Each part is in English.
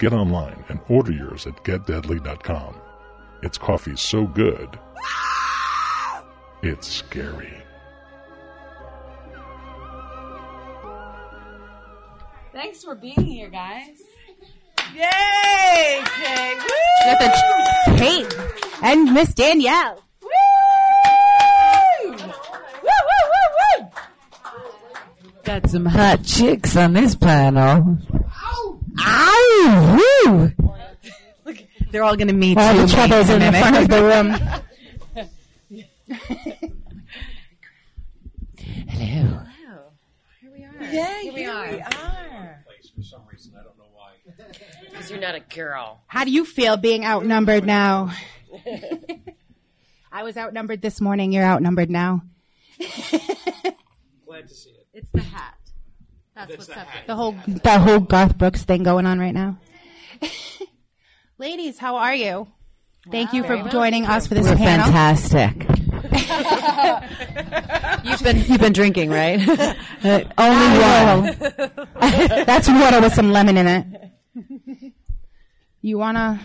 get online and order yours at getdeadly.com. It's coffee so good, it's scary. Thanks for being here, guys. Yay, Kate! Got the Kate and Miss Danielle. Woo! Woo, woo, woo, woo! Got some hot chicks on this panel. Ow! Woo! They're all going to meet All you the troubles in the front of the room. Hello. Hello. Here we are. Yeah, here we are. We are. place for some reason. I don't know why. Because you're not a girl. How do you feel being outnumbered now? I was outnumbered this morning. You're outnumbered now. Glad to see it. It's the hat. That's, That's what's the up. The whole that whole Garth Brooks thing going on right now. Ladies, how are you? Thank you for joining us for this We're panel. fantastic. You've been you've been drinking, right? Uh, only one. That's water with some lemon in it. You wanna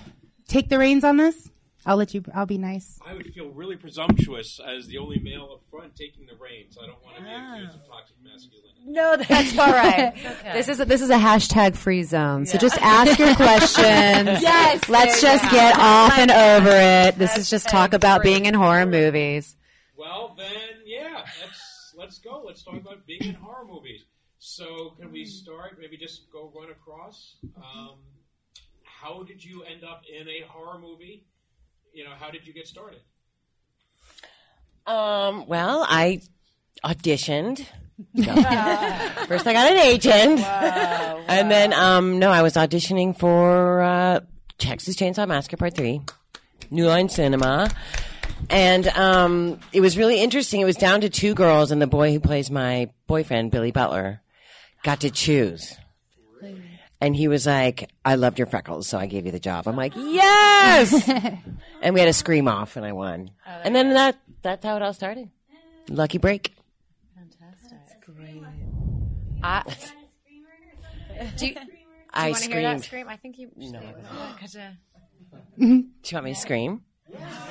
take the reins on this? I'll let you. I'll be nice. I would feel really presumptuous as the only male up front taking the reins. I don't want to be accused of toxic masculinity. no, that's all right. This is a, this is a hashtag free zone. So just ask your questions. Yes, Let's there just go. get off and over it. This is just talk about being in horror movies. Well, then, yeah, let's let's go. Let's talk about being in horror movies. So, can we start? Maybe just go run across. Um, how did you end up in a horror movie? You know, how did you get started? Um, well, I auditioned. First, I got an agent, and then um, no, I was auditioning for uh, Texas Chainsaw Massacre Part Three, New Line Cinema, and um, it was really interesting. It was down to two girls, and the boy who plays my boyfriend, Billy Butler, got to choose. And he was like, "I loved your freckles, so I gave you the job." I'm like, "Yes!" and we had a scream off, and I won. Oh, and then that that's how it all started. Lucky break. I, do you, I want to hear that screamed. scream? I think you. No. Do you want me to scream?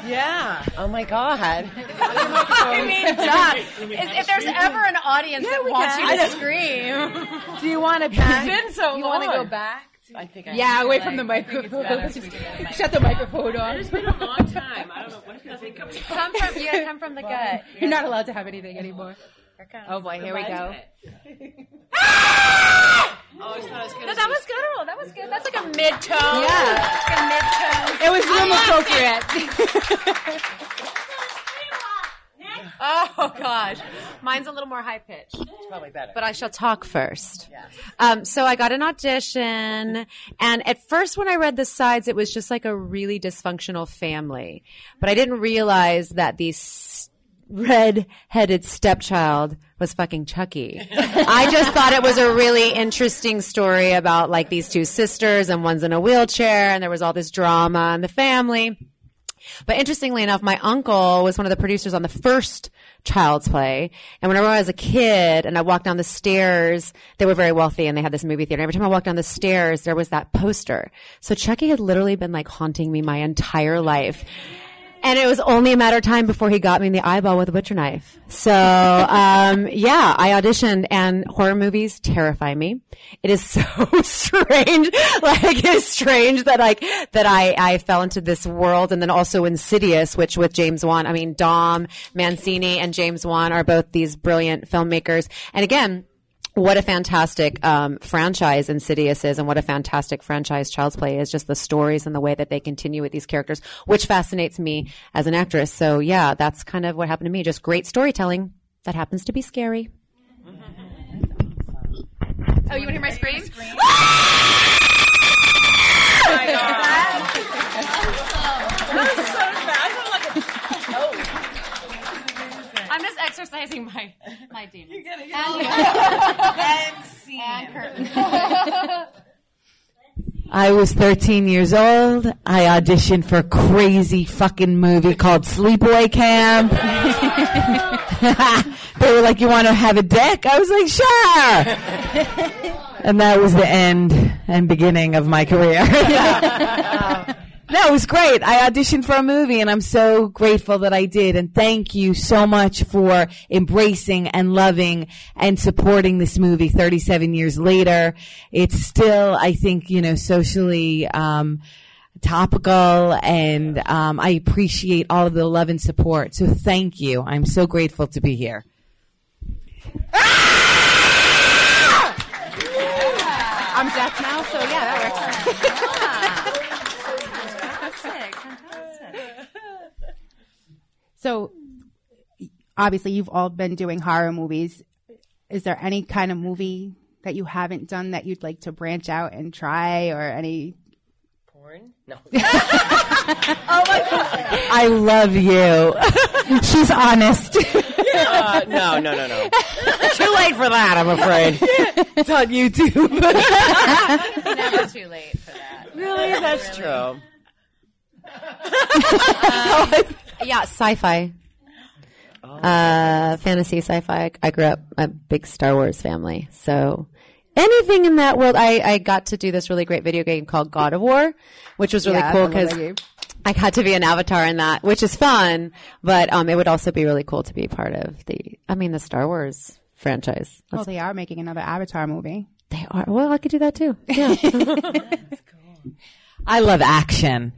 Yeah. Oh my god! I mean, duh. If, if there's ever an audience that wants you to scream, Do you want to back? Been so you want to go back? I think I Yeah, away from the microphone. Shut the microphone off. It's been a long time. I don't know what does it come Come from you. Come from the gut. You're not allowed to have anything anymore. Oh boy, here we go. Oh, it's not as good No, that was good. That was good. That's like a mid tone. Yeah. Like a mid tone. It was room appropriate. Oh gosh, mine's a little more high pitched. It's probably better. But I shall talk first. Um, so I got an audition, and at first, when I read the sides, it was just like a really dysfunctional family. But I didn't realize that the s- red-headed stepchild was fucking Chucky. I just thought it was a really interesting story about like these two sisters, and one's in a wheelchair, and there was all this drama in the family. But interestingly enough, my uncle was one of the producers on the first Child's Play. And whenever I was a kid and I walked down the stairs, they were very wealthy and they had this movie theater. Every time I walked down the stairs, there was that poster. So Chucky had literally been like haunting me my entire life. And it was only a matter of time before he got me in the eyeball with a butcher knife. So, um, yeah, I auditioned and horror movies terrify me. It is so strange. Like, it's strange that like, that I, I fell into this world and then also Insidious, which with James Wan, I mean, Don Mancini and James Wan are both these brilliant filmmakers. And again, what a fantastic um, franchise Insidious is, and what a fantastic franchise Child's Play is. Just the stories and the way that they continue with these characters, which fascinates me as an actress. So yeah, that's kind of what happened to me. Just great storytelling that happens to be scary. Oh, you want to hear my scream? recognizing my my demons. getting it and, all. And scene. and curtain. I was 13 years old. I auditioned for a crazy fucking movie called Sleepaway Camp. they were like, "You want to have a dick?" I was like, "Sure." and that was the end and beginning of my career. No, it was great. I auditioned for a movie and I'm so grateful that I did. And thank you so much for embracing and loving and supporting this movie 37 years later. It's still, I think, you know, socially, um, topical and, um, I appreciate all of the love and support. So thank you. I'm so grateful to be here. I'm deaf now, so yeah, that works. Fantastic, fantastic. So, obviously, you've all been doing horror movies. Is there any kind of movie that you haven't done that you'd like to branch out and try, or any? Porn? No. Oh my god. I love you. She's honest. Uh, no, no, no, no. Too late for that, I'm afraid. it's on YouTube. It's never too late for that. Really? That's true. Yeah, sci-fi. Uh, fantasy sci-fi. I grew up a big Star Wars family, so anything in that world. I, I got to do this really great video game called God of War, which was really Yeah, cool because. I got to be an avatar in that, which is fun. But um, it would also be really cool to be part of the. I mean, the Star Wars franchise. Oh, they are making another Avatar movie. They are. Well, I could do that too. Yeah. I love action.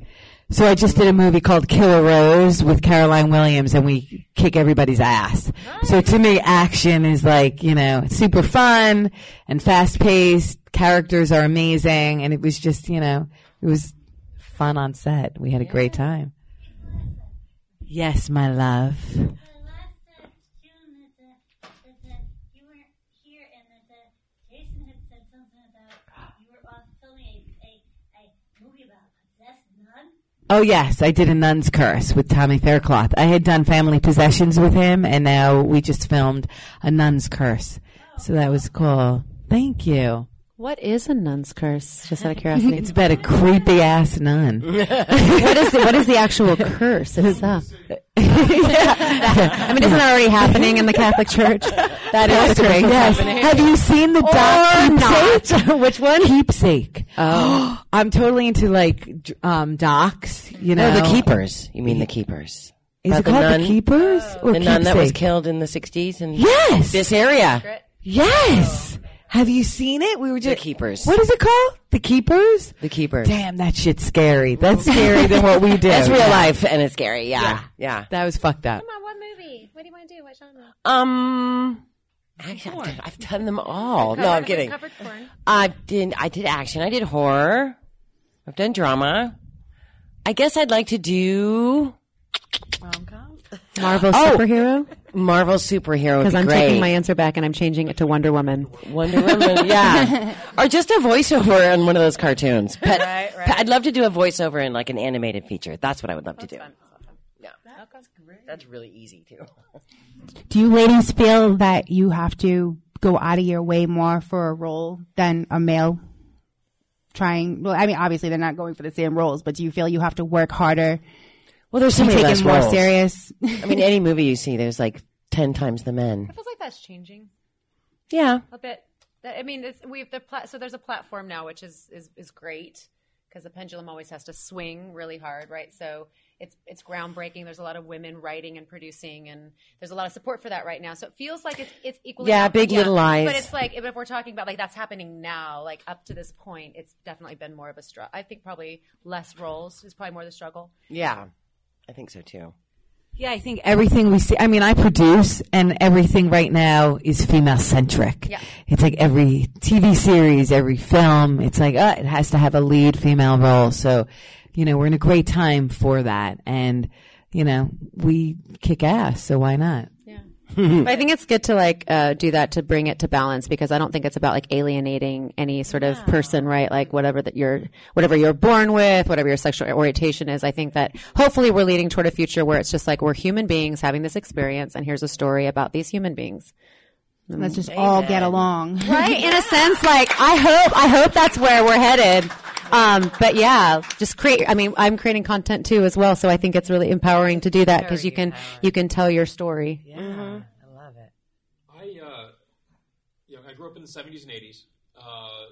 So I just did a movie called Killer Rose with Caroline Williams and we kick everybody's ass. So to me, action is like, you know, super fun and fast paced. Characters are amazing. And it was just, you know, it was fun on set. We had a great time. Yes, my love. The last uh, June that, uh, that, uh, you weren't here and that uh, Jason had said something about you were off filming a, a, a movie about a possessed nun. Oh yes, I did a nun's curse with Tommy Faircloth. I had done family possessions with him and now we just filmed a nun's curse. So that was cool. Thank you. What is a nun's curse? Just out of curiosity. It's about a creepy ass nun. what is the, what is the actual curse itself? I mean, isn't that already happening in the Catholic Church? That is the curse Yes. happening. Have you seen the doc Keepsake? Which one? Keepsake. Oh, I'm totally into like d- um, docs. You know, No, the keepers. You mean the keepers? Is About it the called nun? the keepers or the nun that was killed in the 60s in Yes. this area. Yes. Have you seen it? We were just The keepers. What is it called? The keepers. The keepers. Damn, that shit's scary. That's scarier than what we did. That's real Yeah. life and it's scary. Yeah. Yeah. That was fucked up. Come on, what movie? What do you want to do? What genre? Um, actually, I've done, I've done them all. no, I'm kidding. Covered porn. I did. I did action. I did horror. I've done drama. I guess I'd like to do Marvel Oh. superhero? Marvel superhero. Because Because I'm great. taking my answer back and I'm changing it to Wonder Woman. Wonder Woman, yeah, or just a voiceover in one of those cartoons. Pet, Pet- I'd love to do a voiceover in like an animated feature. That's what I would love to do. Yeah, that's really easy too. Do you ladies feel that you have to go out of your way more for a role than a male trying? Well, I mean, obviously they're not going for the same roles, but do you feel you have to work harder? Well, there's so many taken less more roles. serious. I mean, any movie you see, there's like ten times the men. It feels like that's changing Yeah, a bit. That- I mean, it's, we've the pla- so there's a platform now, which is is, is great because the pendulum always has to swing really hard, right? So it's it's groundbreaking. There's a lot of women writing and producing, and there's a lot of support for that right now. So it feels like it's it's equally Yeah, out- Big Little Lies. But it's like if, if we're talking about like that's happening now, like up to this point, it's definitely been more of a struggle. I think probably less roles is probably more the struggle. yeah, I think so too. Yeah, I think everything we see, I mean, I produce and everything right now is female centric. Yeah. It's like every TV series, every film, it's like, uh, it has to have a lead female role. So, you know, we're in a great time for that. And, you know, we kick ass. So why not? Yeah. But I think it's good to like uh, do that to bring it to balance because I don't think it's about like alienating any sort of person, right? Like whatever that you're, whatever you're born with, whatever your sexual orientation is. I think that hopefully we're leading toward a future where it's just like we're human beings having this experience, and here's a story about these human beings. Let's just all get along. right? In a sense like i hope i hope that's where we're headed. Um, but yeah just create i mean i'm creating content too as well so i think it's really empowering to do that because you can you can tell your story. Yeah, I love it. I, uh, you know, I grew up in the '70s and '80s, uh,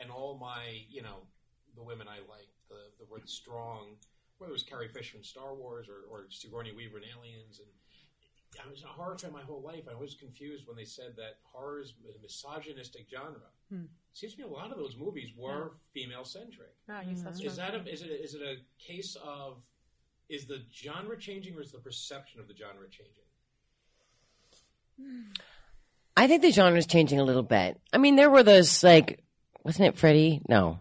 and all my, you know, the women I liked, the the were strong, whether it was Carrie Fisher in Star Wars or, or Sigourney Weaver in Aliens, and I was a horror fan my whole life. I was confused when they said that horror is a misogynistic genre. Seems to me a lot of those movies were female centric. Is that a, is it a, is it a case of is the genre changing or is the perception of the genre changing? I think the genre is changing a little bit. I mean, there were those like, wasn't it Freddie? No,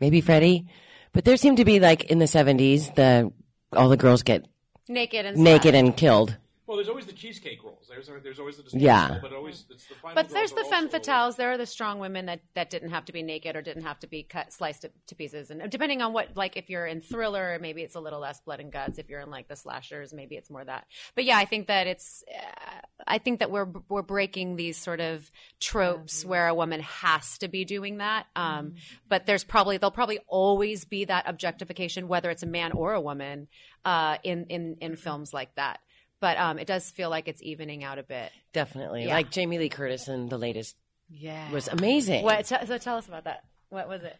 maybe Freddie, but there seemed to be like in the seventies, the all the girls get Naked and naked stuff. and killed. Well, there's always the cheesecake rolls. There's there's always the Yeah. disposable, but always it's the final But there's the femme fatales. There are the strong women that, that didn't have to be naked or didn't have to be cut, sliced to, to pieces. And depending on what, like if you're in thriller, maybe it's a little less blood and guts. If you're in like the slashers, maybe it's more that. But yeah, I think that it's, uh, I think that we're, we're breaking these sort of tropes where a woman has to be doing that. Um, But there's probably, there'll probably always be that objectification, whether it's a man or a woman, uh, in, in, in films like that. But um, it does feel like it's evening out a bit. Definitely, Yeah. like Jamie Lee Curtis in the latest Yeah. was amazing. What? T- so tell us about that. What was it?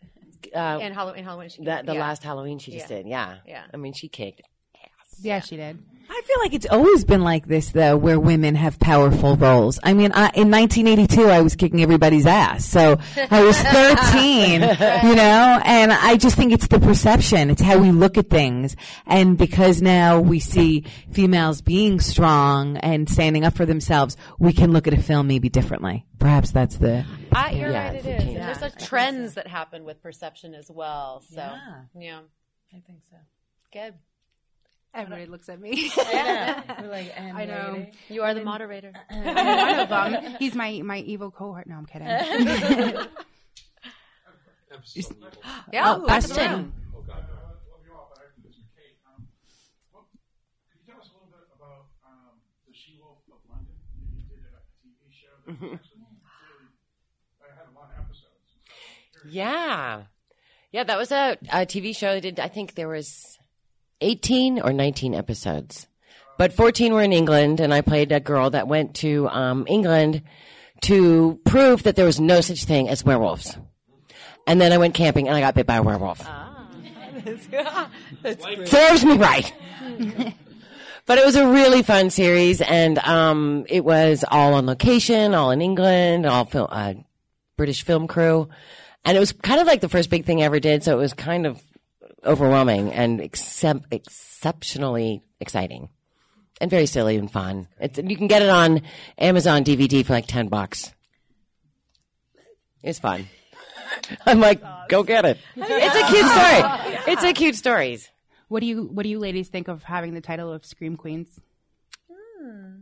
Uh, in Halloween, Halloween. She that the yeah. last Halloween she just Yeah. did, yeah, Yeah. I mean, she kicked. ass. Yeah, she did. I feel like it's always been like this, though, where women have powerful roles. I mean, I, in 1982, I was kicking everybody's ass. So I was 13, you know, and I just think it's the perception. It's how we look at things. And because now we see females being strong and standing up for themselves, we can look at a film maybe differently. Perhaps that's the. I, you're Yeah, right. it's It a And there's like trends that happen with perception as well. So Yeah. yeah, I think so. good. Everybody looks at me. I know. You are the moderator. I'm one of them. He's my my evil cohort. No, I'm kidding. I'm. Yeah. Oh, back question. Oh God, no. you all, but I think this is Kate. Um, what, could you tell us a little bit about um, the She Wolf of London? You did a TV show that actually had a lot episodes. So I'm curious. Yeah, yeah, that was a, a TV show. That did I think there was eighteen or nineteen episodes, but fourteen were in England, and I played a girl that went to um, England to prove that there was no such thing as werewolves. And then I went camping, and I got bit by a werewolf. Serves me right. But it was a really fun series, and um, it was all on location, all in England, all fil- uh, British film crew, and it was kind of like the first big thing I ever did. So it was kind of overwhelming and excep- exceptionally exciting, and very silly and fun. It's, you can get it on Amazon DVD for like ten bucks. It's fun. I'm like, go get it. It's a cute story. It's a cute stories. what do you What do you ladies think of having the title of Scream Queens? Hmm.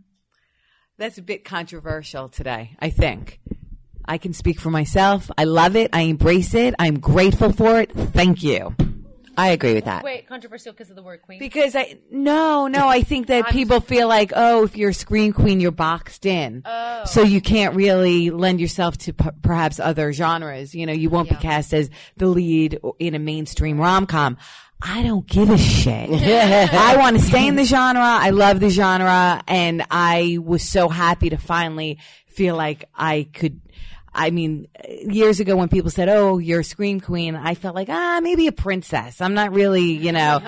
That's a bit controversial today, I think. I can speak for myself. I love it. I embrace it. I'm grateful for it. Thank you. I agree with that. Wait, controversial because of the word queen. Because I no no I think that people feel like oh if you're a screen queen you're boxed in Oh. so you can't really lend yourself to p- perhaps other genres you know you won't be cast as the lead in a mainstream rom com I don't give a shit I want to stay in the genre I love the genre and I was so happy to finally feel like I could I mean, years ago when people said, "Oh, you're a scream queen," I felt like, ah, maybe a princess. I'm not really, you know,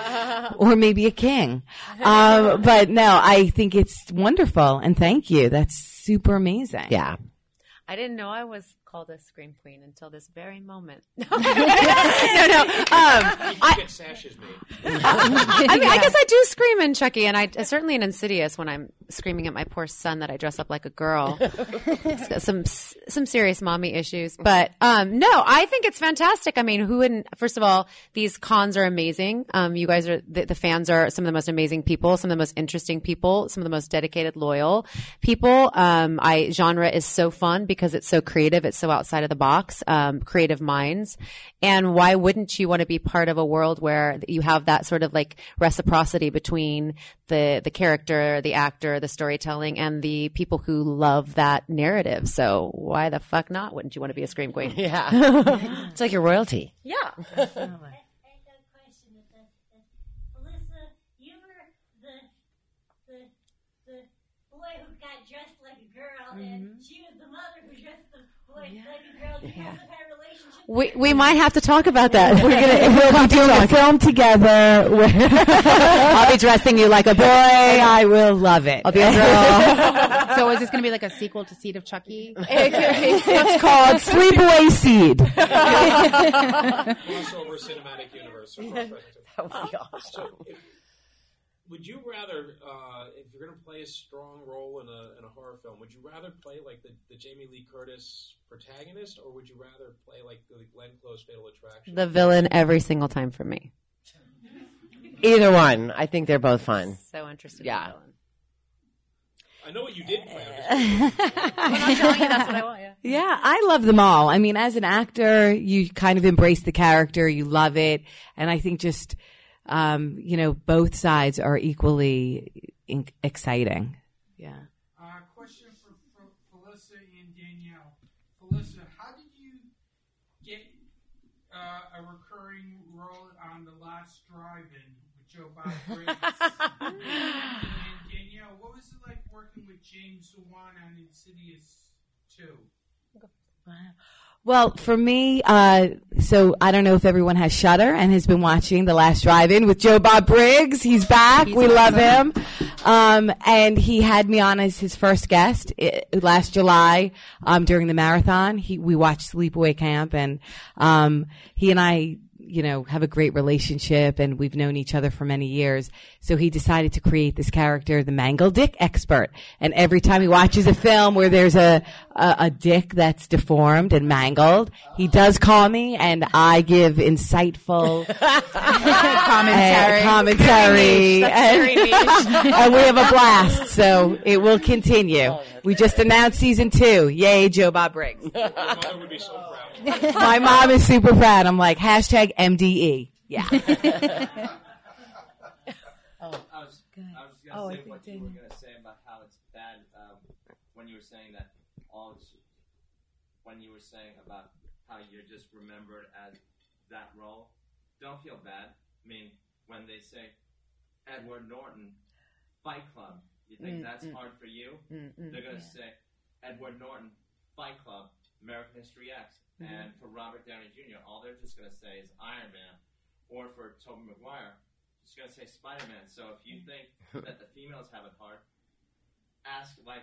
or maybe a king. Um, but no, I think it's wonderful, and thank you. That's super amazing. Yeah. I didn't know I was called a scream queen until this very moment. no, no. Um, You get sashes made. I mean, I guess I do scream in Chucky, and I certainly in Insidious when I'm screaming at my poor son that I dress up like a girl. Some some serious mommy issues, but um, no, I think it's fantastic. I mean, who wouldn't? First of all, these cons are amazing. Um, you guys are the, the fans are some of the most amazing people, some of the most interesting people, some of the most dedicated, loyal people. Um, I genre is so fun because it's so creative, it's so outside of the box, um, creative minds, and why wouldn't you want to be part of a world where you have that sort of like reciprocity between the the character, the actor, the storytelling, and the people who love that narrative? So why the fuck not? Wouldn't you want to be a scream queen? Yeah. it's like your royalty. Yeah. I have a question. That, that, that, Melissa, you were the, the, the boy who got dressed like a girl, and she was the mother who dressed the boy like a girl. You guys have had a relationship. We we might have to talk about that. We're gonna We'll be doing a film together. I'll be dressing you like a boy. I will love it. I'll be a girl. so is this going to be like a sequel to Seed of Chucky? It's called Sleepaway Seed. crossover cinematic universe. That would be awesome. So, if, would you rather, uh, if you're going to play a strong role in a, in a horror film, would you rather play like the, the Jamie Lee Curtis protagonist, or would you rather play like the Glenn Close Fatal Attraction? the villain every single time for me. Either one. I think they're both fun. So interested. Yeah. in the villain. I know what you did play. I'm just I'm telling you that's what I want. Yeah. Yeah, I love them all. I mean, as an actor, you kind of embrace the character, you love it, and I think just um, you know both sides are equally in- exciting. Yeah. Uh, question for, for Felissa and Danielle. Felissa, how did you get uh, a recurring role on The Last Drive-In with Joe Bob and Danielle, what was it like working with James Wan on Insidious 2? Well, for me, uh, so I don't know if everyone has Shudder and has been watching The Last Drive-In with Joe Bob Briggs. He's back. we love him. Um, and he had me on as his first guest i last July um, during the marathon. He we watched Sleepaway Camp, and um, he and I. You know, have a great relationship and we've known each other for many years. So he decided to create this character, the Mangle Dick expert. And every time he watches a film where there's a, a, a dick that's deformed and mangled, he does call me and I give insightful Commentary. commentary. And, and we have a blast. So it will continue. We just announced season two. Yay, Joe Bob Briggs. Your mother would be so proud. My mom is super proud. I'm like, hashtag MDE. Yeah. I was, I was gonna Oh, I say what you were gonna say about how it's bad um, when you were saying that all it's- when you were saying about how you're just remembered as that role. Don't feel bad. I mean, when they say Edward Norton, Fight Club, you think Mm, that's mm. hard for you? Mm, mm, They're gonna yeah. say Edward Norton, Fight Club, American History X, Mhm. and for Robert Downey Jr., all they're just gonna say is Iron Man, or for Tobey Maguire, just gonna say Spider Man. So if you think that the females have it hard, ask like,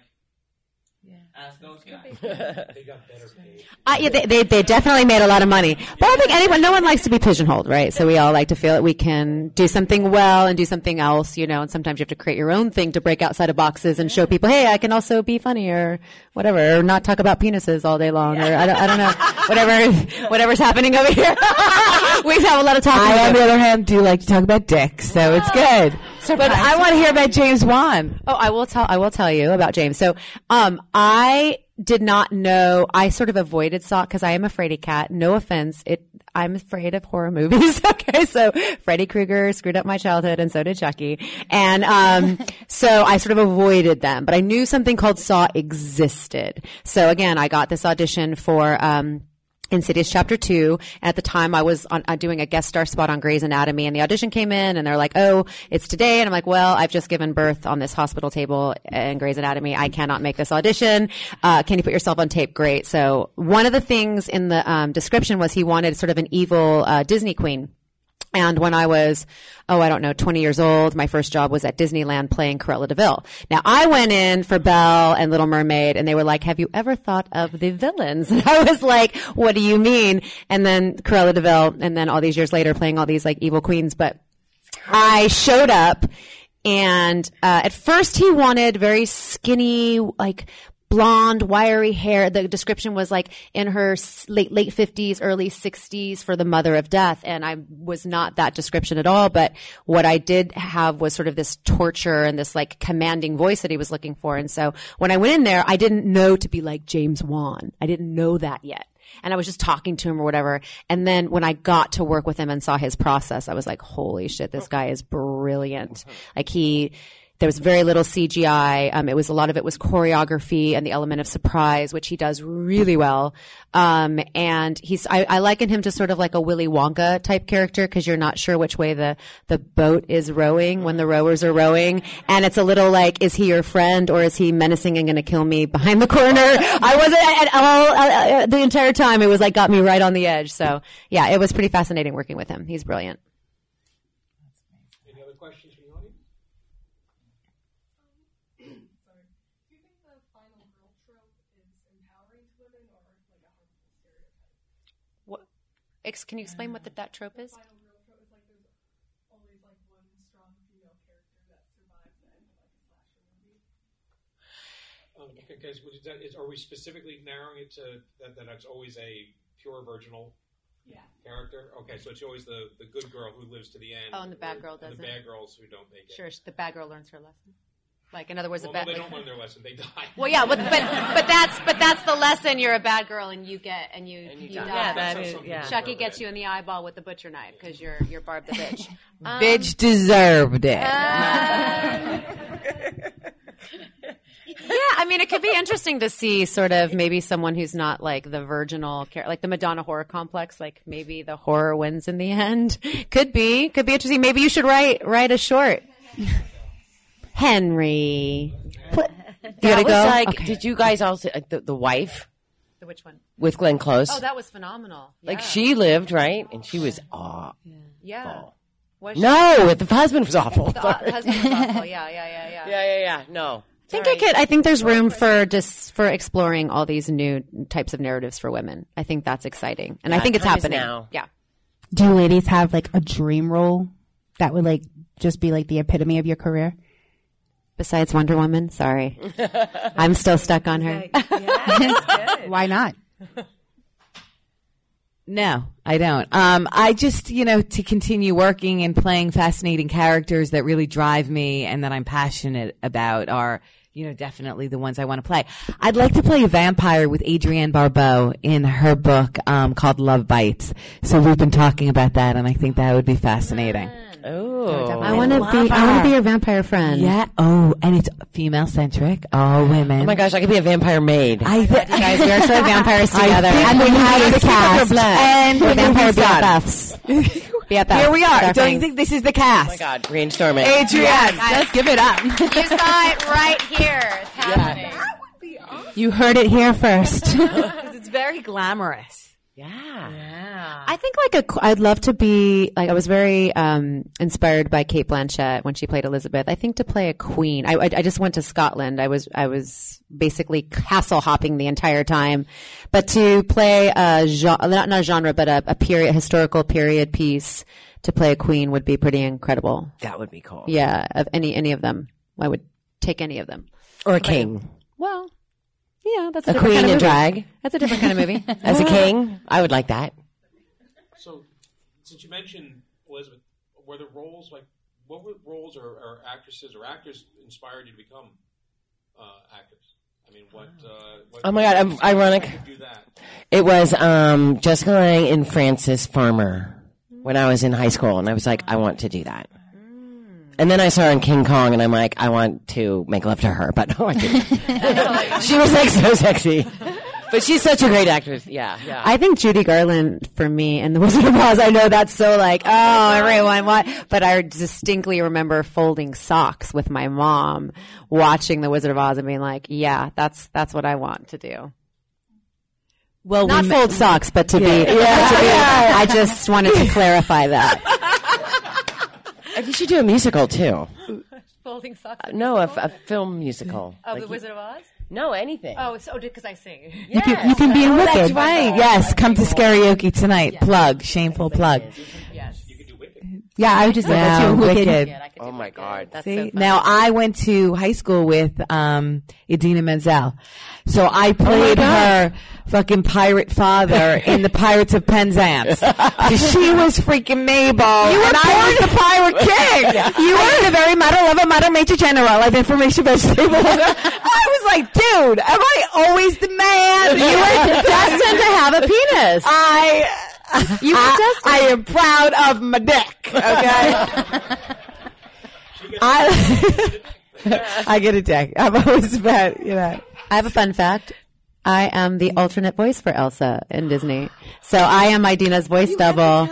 ask those guys. they got better paid. Uh, yeah, they, they they definitely made a lot of money, but I think anyone, no one likes to be pigeonholed, right? So we all like to feel that we can do something well and do something else, you know. And sometimes you have to create your own thing to break outside of boxes and show people, hey, I can also be funny or whatever, or not talk about penises all day long, or I don't, I don't know, whatever whatever's happening over here. we have a lot of talking. I, on the other hand, do like to talk about dicks, so it's good. But I want to hear about James Wan. Oh, I will tell. I will tell you about James. So, um, I did not know. I sort of avoided Saw because I am a Freddy cat. No offense. It. I'm afraid of horror movies. okay, so Freddy Krueger screwed up my childhood, and so did Chucky. And um, so I sort of avoided them. But I knew something called Saw existed. So again, I got this audition for. Um, Insidious Chapter 2. At the time, I was on, uh, doing a guest star spot on Grey's Anatomy, and the audition came in, and they're like, oh, it's today. And I'm like, well, I've just given birth on this hospital table in Grey's Anatomy. I cannot make this audition. Uh, can you put yourself on tape? Great. So one of the things in the um, description was he wanted sort of an evil uh, Disney queen. And when I was, oh, I don't know, 20 years old, my first job was at Disneyland playing Cruella de Vil. Now I went in for Belle and Little Mermaid and they were like, have you ever thought of the villains? And I was like, what do you mean? And then Cruella de Vil and then all these years later playing all these like evil queens. But I showed up And uh, at first, he wanted very skinny, like blonde, wiry hair. The description was like in her late late fifties, early sixties for the mother of death, and I was not that description at all. But what I did have was sort of this torture and this like commanding voice that he was looking for. And so when I went in there, I didn't know to be like James Wan. I didn't know that yet. And I was just talking to him or whatever. And then when I got to work with him and saw his process, I was like, holy shit, this guy is brilliant. Like he, there was very little CGI. Um, it was a lot of it was choreography and the element of surprise, which he does really well. Um, and he's I, I liken him to sort of like a Willy Wonka type character because you're not sure which way the the boat is rowing when the rowers are rowing, and it's a little like, is he your friend or is he menacing and going to kill me behind the corner? I wasn't at all uh, uh, the entire time. It was like got me right on the edge. So yeah, it was pretty fascinating working with him. He's brilliant. Any other questions from the audience? What? Ex- can you explain what the, that trope is? Um, because would that, is, are we specifically narrowing it to that, that it's always a pure virginal yeah. character? Okay, so it's always the, the good girl who lives to the end. Oh, and the bad girl doesn't. The bad girls who don't make it. Sure, the bad girl learns her lesson. Like in other words, Well, the no, bad. they don't learn their lesson. They die. Well, yeah, but, but but that's but that's the lesson. You're a bad girl, and you get and you you, die. die. Yeah, that is- yeah. Chucky gets you in the eyeball with the butcher knife because you're you're Barb the bitch. Um, Bitch deserved it. yeah, I mean, it could be interesting to see sort of maybe someone who's not like the virginal character, like the Madonna horror complex. Like maybe the horror wins in the end. Could be, could be interesting. Maybe you should write write a short. Henry, Put- you That gotta was go. like, Okay. did you guys also uh, the, the wife The which one? with Glenn Close? Oh, that was phenomenal. like Yeah. she lived right, and she was awful. Yeah. Was she- No, the husband was awful. The uh, husband was awful. Yeah, yeah, yeah, yeah. Yeah, yeah, yeah. No. I think I could. I think there's room for just for exploring all these new types of narratives for women. I think that's exciting, and I think it's time is happening now. Yeah. Do you ladies have like a dream role that would like just be like the epitome of your career? Besides Wonder Woman, sorry, I'm still stuck on her. Why not? No, I don't. Um, I just, you know, to continue working and playing fascinating characters that really drive me and that I'm passionate about are, you know, definitely the ones I want to play. I'd like to play a vampire with Adrienne Barbeau in her book um, called Love Bites. So we've been talking about that, and I think that would be fascinating. Oh, I want to be. I want to be your vampire friend. Yeah. Oh, and it's female centric. All oh women. Oh my gosh, I could be a vampire maid. I th- guys, we are so vampires I together. think And we we have have the the cast. And We're the vampire movie's. BFFs. BFFs. Here we are. Don't you think this is the cast? oh my god, brainstorming. Adrienne, let's give it up. You saw it right here. It's happening. Yeah. That would be awesome. You heard it here first. it's very glamorous. Yeah. Yeah. I think like a. I'd love to be like. I was very um, inspired by Cate Blanchett when she played Elizabeth. I think to play a queen. I, I, I just went to Scotland. I was I was basically castle hopping the entire time, but to play a genre, not, not a genre, but a, a period historical period piece to play a queen would be pretty incredible. That would be cool. Yeah, of any any of them, I would take any of them. Or a king. Well, yeah, that's a, A queen kind of in drag. That's a different kind of movie. As a king, I would like that. So, since you mentioned Elizabeth, were the roles like what were roles or, or actresses or actors inspired you to become uh, actors? I mean, what? Uh, what Oh my God, I'm ironic. Do that. It was um, Jessica Lange and Frances Farmer when I was in high school, and I was like, I want to do that. And then I saw her in King Kong, and I'm like, I want to make love to her, but no, I didn't. she was like so sexy, but she's such a great actress. Yeah, yeah. I think Judy Garland for me and The Wizard of Oz. I know that's so like, oh, everyone, what? But I distinctly remember folding socks with my mom, watching The Wizard of Oz, and being like, yeah, that's that's what I want to do. Well, Not we fold socks, but to be. Yeah. to be- I just wanted to clarify that. And you should do a musical too. Folding socks. Uh, no, a, f- a film musical. Oh, Like The you- Wizard of Oz. No, anything. Oh, so because I sing. You can, you can be in Oh, Wicked. that's right. Yes, come to karaoke tonight. Plug, shameful plug. Yes. You could do Wicked. Yeah, I would just say Yeah, that too. Wicked. Oh my God. That's See? so now I went to high school with um, Idina Menzel, so I played her fucking pirate father in the Pirates of Penzance. she was freaking Mabel, You were and I was the pirate king. You were the very model of a modern major general of information vegetable. I was like, dude, am I always the man? You were destined to have a penis. I. You were I, destined. I am proud of my dick. Okay. I I get a dick. I'm always bad, you know. I have a fun fact. I am the alternate voice for Elsa in Disney. So I am Idina's voice double.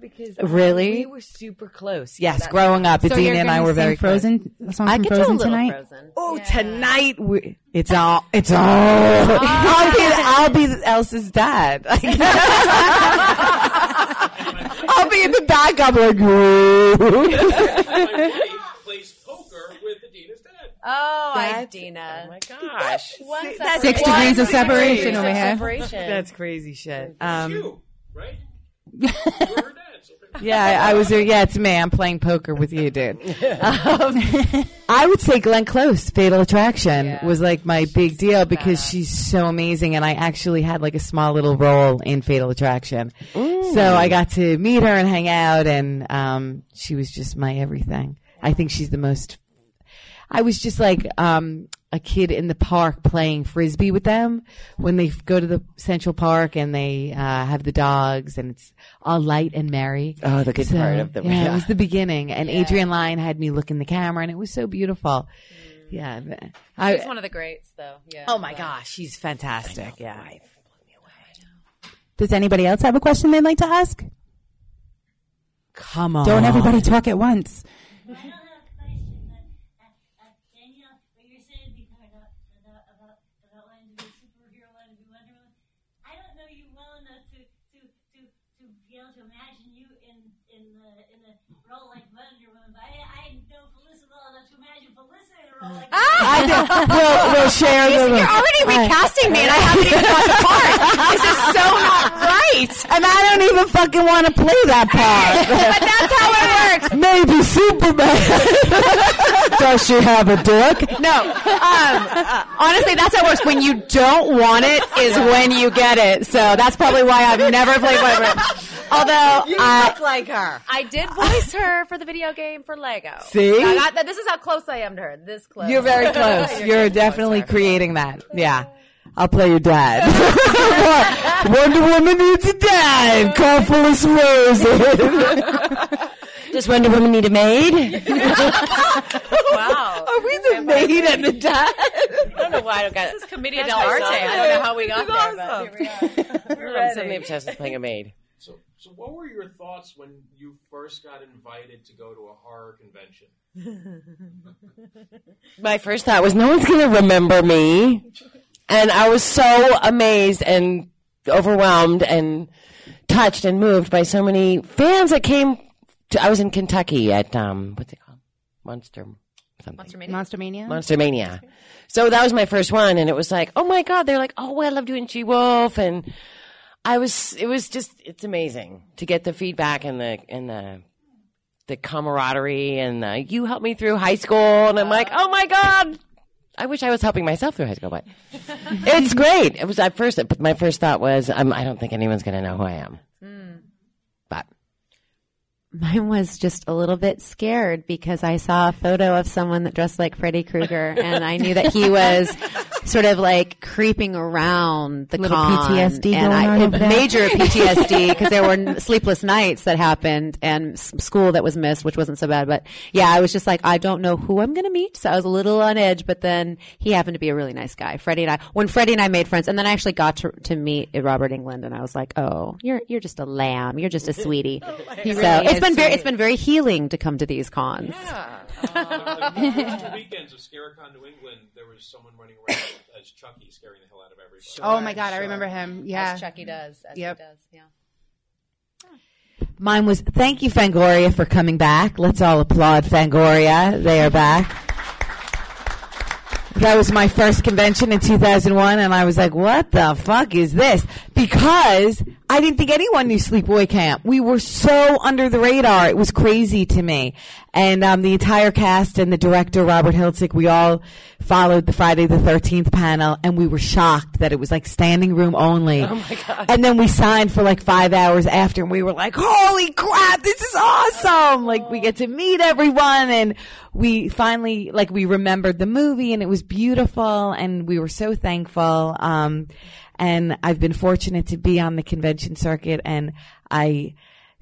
Because Really? we were super close. Yes, growing up, So Idina you're and I were very. Frozen, a song I from could do a Frozen little tonight. Frozen. Oh, tonight we, it's all it's all. I'll be I'll be Elsa's dad. I'll be in the back. I'm like, My buddy plays poker with Adina's dad. Oh, That's- Idina. Oh my gosh. One that's Six degrees of separation Degrees over of here. that's crazy shit. It's Um, you, right? yeah, I, I was. There. Yeah, it's me. I'm playing poker with you, dude. Um, I would say Glenn Close, Fatal Attraction, Yeah. was like my big deal because she's so amazing, and I actually had like a small little role in Fatal Attraction. So I got to meet her and hang out, and um, she was just my everything. I think she's the most. I was just like um, a kid in the park playing frisbee with them when they go to the Central Park and they uh, have the dogs and it's all light and merry. Oh, the good So, part of the yeah, it was the beginning, and Adrian Lyne had me look in the camera, and it was so beautiful. Yeah, but I, She's one of the greats, though. Yeah. oh my gosh, she's fantastic. Yeah, Does anybody else have a question they'd like to ask? come on, Don't everybody talk at once. I don't have a question, but uh, uh, Danielle, what you're saying before about about about, about wanting to be a superhero, wanting to be Wonder Woman, I don't know you well enough to to to to be able to imagine you in in the in the role like Wonder Woman. But I, I know Felissa well enough to imagine Felissa in a role like. I. We'll, we'll share the. You're already recasting me, and I haven't even got the part. This is so not right. and I don't even fucking want to play that part. But that's how it works. Maybe Superman. Does she have a dick? No. Um, honestly, that's how it works. When you don't want it is when you get it. So that's probably why I've never played Wonder Woman. Although I, uh, like her. I did voice her for the video game for Lego. See? I got, this is how close I am to her. This close. You're very close. You're definitely creating that. Yeah. I'll play your dad. Wonder Woman needs a dad. Call Phyllis Rose. Does Wonder Woman need a maid? Wow. Are we the maid and the dad? I don't know why I don't got This is Commedia dell'arte. I don't know how we got there, but here we are. I'm suddenly obsessed with playing a maid. So, so what were your thoughts when you first got invited to go to a horror convention? My first thought was, no one's going to remember me. And I was so amazed and overwhelmed and touched and moved by so many fans that came to, I was in Kentucky at, um, what's it called? Monster something. Monster Mania. Monster Mania. So that was my first one, and it was like, oh my god, they're like, oh, I love doing She Wolf, and I was, it was just, it's amazing to get the feedback and the and the the camaraderie, and the, you helped me through high school, and I'm like, oh my god. I wish I was helping myself through high school, but it's great. It was at first, but my first thought was, um, I don't think anyone's going to know who I am. But Mine was just a little bit scared because I saw a photo of someone that dressed like Freddy Krueger, and I knew that he was sort of like creeping around the Little con. PTSD and going I, on over there. major PTSD because there were sleepless nights that happened and s- school that was missed, which wasn't so bad. But yeah, I was just like, I don't know who I'm going to meet, so I was a little on edge. But then he happened to be a really nice guy, Freddie and I. When Freddie and I made friends, and then I actually got to to meet Robert Englund, and I was like, oh, you're you're just a lamb, you're just a sweetie. so really it's is been very it's been very healing to come to these cons. Yeah. Uh, the two weekends of Scarecon New England, there was someone running around as Chucky, scaring the hell out of everybody. Oh my god, I remember him. Yeah. As Chucky does. As Yep. he does. Yeah. Mine was thank you, Fangoria, for coming back. Let's all applaud Fangoria. They are back. that was my first convention in 2001, and I was like, "What the fuck is this?" Because I didn't think anyone knew Sleepaway Camp. We were so under the radar; it was crazy to me. And um, the entire cast and the director Robert Hiltzik, we all followed the Friday the 13th panel, and we were shocked that it was like standing room only. Oh my god! And then we signed for like five hours after, and we were like, "Holy crap, this is awesome!" Like we get to meet everyone, and we finally like we remembered the movie, and it was beautiful, and we were so thankful. Um, and I've been fortunate to be on the convention circuit, and I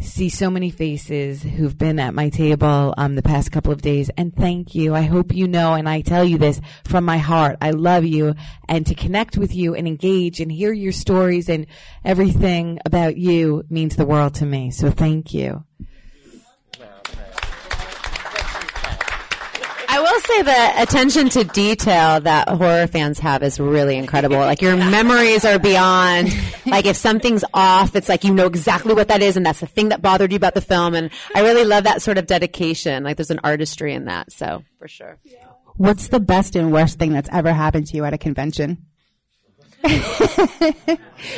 see so many faces who've been at my table um, the past couple of days. And thank you. I hope you know and i tell you this from my heart i love you. And to connect with you and engage and hear your stories and everything about you means the world to me. So thank you will say the attention to detail that horror fans have is really incredible. Like your memories are beyond, like if something's off, it's like you know exactly what that is and that's the thing that bothered you about the film. And I really love that sort of dedication. Like there's an artistry in that. So for sure. What's the best and worst thing that's ever happened to you at a convention?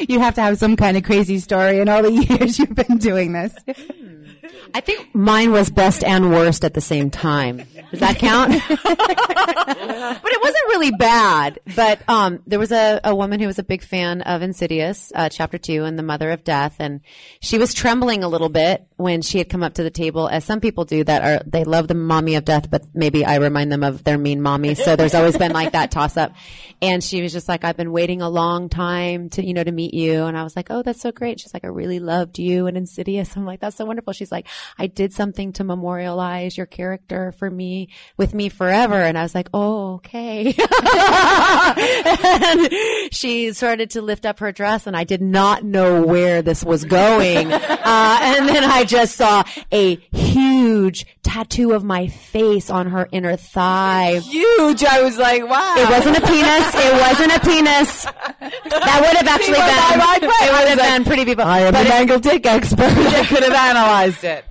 you have to have some kind of crazy story in all the years you've been doing this. I think mine was best and worst at the same time. Does that count? but it wasn't really bad. But um, there was a, a woman who was a big fan of Insidious, uh, Chapter Two, and the Mother of Death, and she was trembling a little bit when she had come up to the table, as some people do that are they love the mommy of death, but maybe I remind them of their mean mommy. So there's always been like that toss up. And she was just like, I've been waiting a long time to you know to meet you, and I was like, oh, that's so great. She's like, I really loved you and Insidious. I'm like, that's so wonderful. She's like, I did something to memorialize your character for me with me forever. And I was like, oh, okay. and she started to lift up her dress and I did not know where this was going. Uh, and then I just saw a huge tattoo of my face on her inner thigh. Huge. I was like, wow. It wasn't a penis. It wasn't a penis. That would have actually been, died right it. I would have like, been pretty people. I am But an angle dick expert. I could have analyzed it.